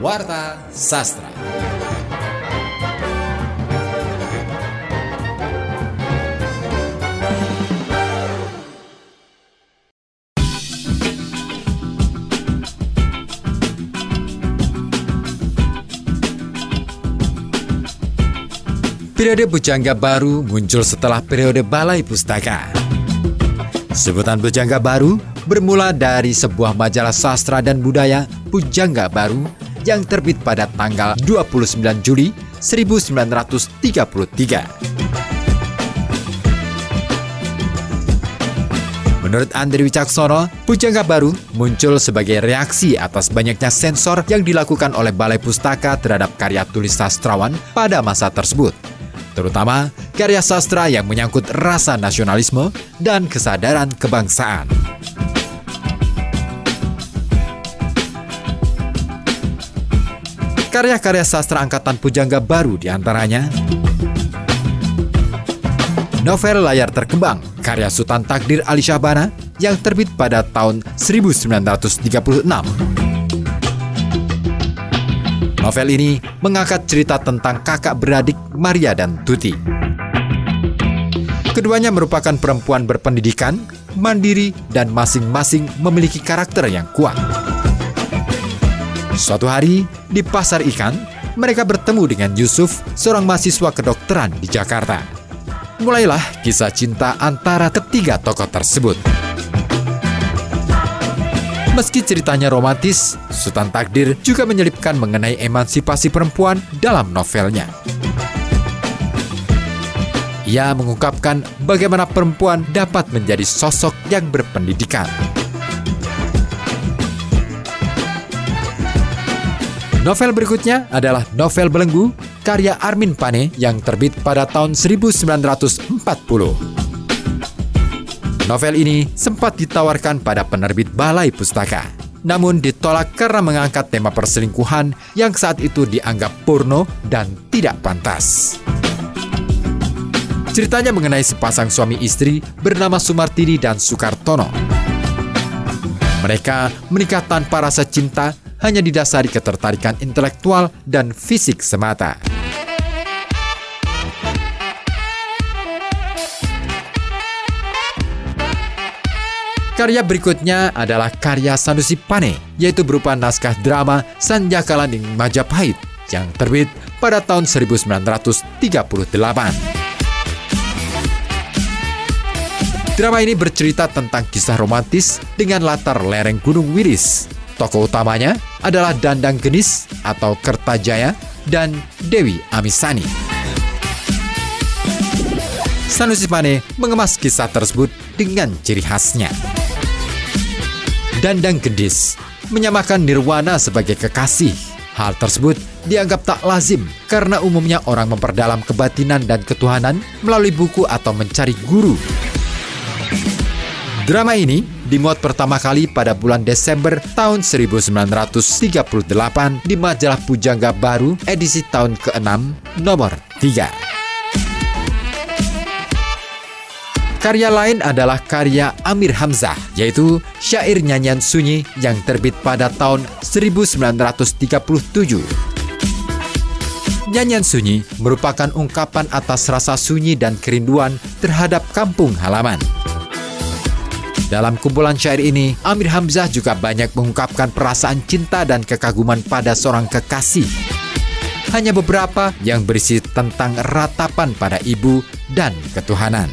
Warta Sastra. Periode Bujangga Baru muncul setelah periode Balai Pustaka. Sebutan Bujangga Baru bermula dari sebuah majalah sastra dan budaya Bujangga Baru yang terbit pada tanggal 29 Juli 1933. Menurut Andri Wicaksono, Pujangga Baru muncul sebagai reaksi atas banyaknya sensor yang dilakukan oleh Balai Pustaka terhadap karya tulis sastrawan pada masa tersebut terutama karya sastra yang menyangkut rasa nasionalisme dan kesadaran kebangsaan. Karya-karya sastra angkatan Pujangga baru di antaranya Novel Layar Terkembang, karya Sultan Takdir Ali Syahbana yang terbit pada tahun 1936. Novel ini mengangkat cerita tentang kakak beradik Maria dan Tuti. Keduanya merupakan perempuan berpendidikan, mandiri, dan masing-masing memiliki karakter yang kuat. Suatu hari, di pasar ikan, mereka bertemu dengan Yusuf, seorang mahasiswa kedokteran di Jakarta. Mulailah kisah cinta antara ketiga tokoh tersebut. Meski ceritanya romantis, Sultan Takdir juga menyelipkan mengenai emansipasi perempuan dalam novelnya. Ia mengungkapkan bagaimana perempuan dapat menjadi sosok yang berpendidikan. Novel berikutnya adalah novel Belenggu karya Armin Pane yang terbit pada tahun 1940. Novel ini sempat ditawarkan pada penerbit Balai Pustaka, namun ditolak karena mengangkat tema perselingkuhan yang saat itu dianggap porno dan tidak pantas. Ceritanya mengenai sepasang suami istri bernama Sumartini dan Sukartono. Mereka menikah tanpa rasa cinta hanya didasari ketertarikan intelektual dan fisik semata. Karya berikutnya adalah karya Sanusi Pane, yaitu berupa naskah drama Sanjakalan di Majapahit yang terbit pada tahun 1938. Drama ini bercerita tentang kisah romantis dengan latar lereng Gunung Wiris. Tokoh utamanya adalah Dandang Genis atau Kertajaya dan Dewi Amisani. Sanusi Pane mengemas kisah tersebut dengan ciri khasnya. Dandang Gendis menyamakan Nirwana sebagai kekasih. Hal tersebut dianggap tak lazim karena umumnya orang memperdalam kebatinan dan ketuhanan melalui buku atau mencari guru. Drama ini dimuat pertama kali pada bulan Desember tahun 1938 di majalah Pujangga Baru edisi tahun ke-6 nomor 3. Karya lain adalah karya Amir Hamzah, yaitu syair nyanyian sunyi yang terbit pada tahun 1937. Nyanyian sunyi merupakan ungkapan atas rasa sunyi dan kerinduan terhadap kampung halaman. Dalam kumpulan syair ini, Amir Hamzah juga banyak mengungkapkan perasaan cinta dan kekaguman pada seorang kekasih. Hanya beberapa yang berisi tentang ratapan pada ibu dan ketuhanan.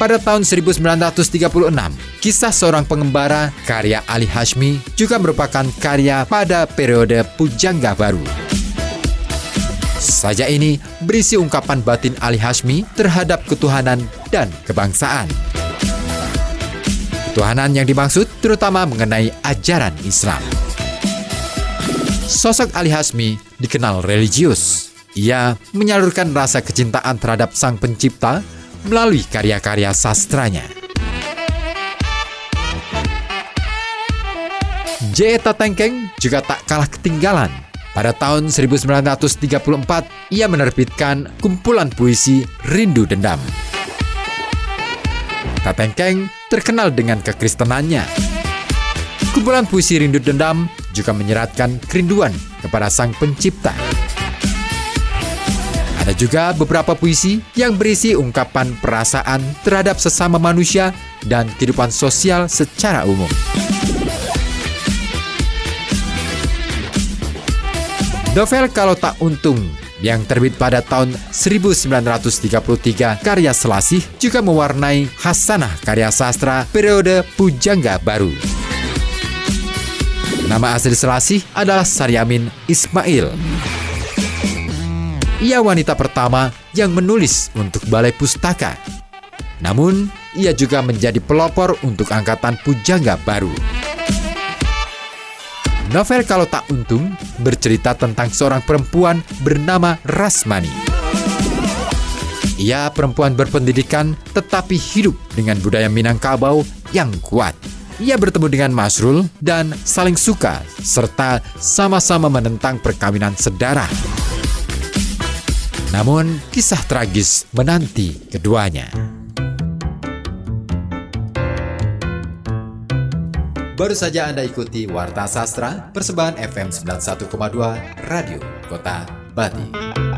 Pada tahun 1936, kisah seorang pengembara karya Ali Hashmi juga merupakan karya pada periode Pujangga Baru. Saja ini berisi ungkapan batin Ali Hashmi terhadap ketuhanan dan kebangsaan. Ketuhanan yang dimaksud terutama mengenai ajaran Islam. Sosok Ali Hashmi dikenal religius. Ia menyalurkan rasa kecintaan terhadap sang pencipta melalui karya-karya sastranya. J. Tengkeng juga tak kalah ketinggalan. Pada tahun 1934, ia menerbitkan kumpulan puisi Rindu Dendam. Tatengkeng terkenal dengan kekristenannya. Kumpulan puisi Rindu Dendam juga menyeratkan kerinduan kepada sang pencipta. Ada juga beberapa puisi yang berisi ungkapan perasaan terhadap sesama manusia dan kehidupan sosial secara umum. Novel Kalau Tak Untung yang terbit pada tahun 1933 karya Selasih juga mewarnai hasanah karya sastra periode Pujangga Baru. Nama asli Selasih adalah Saryamin Ismail. Ia wanita pertama yang menulis untuk Balai Pustaka. Namun, ia juga menjadi pelopor untuk angkatan Pujangga Baru. Novel Kalau Tak Untung bercerita tentang seorang perempuan bernama Rasmani. Ia perempuan berpendidikan tetapi hidup dengan budaya Minangkabau yang kuat. Ia bertemu dengan Masrul dan saling suka serta sama-sama menentang perkawinan sedara. Namun kisah tragis menanti keduanya. Baru saja Anda ikuti Warta Sastra, persembahan FM 91,2 Radio Kota Bati.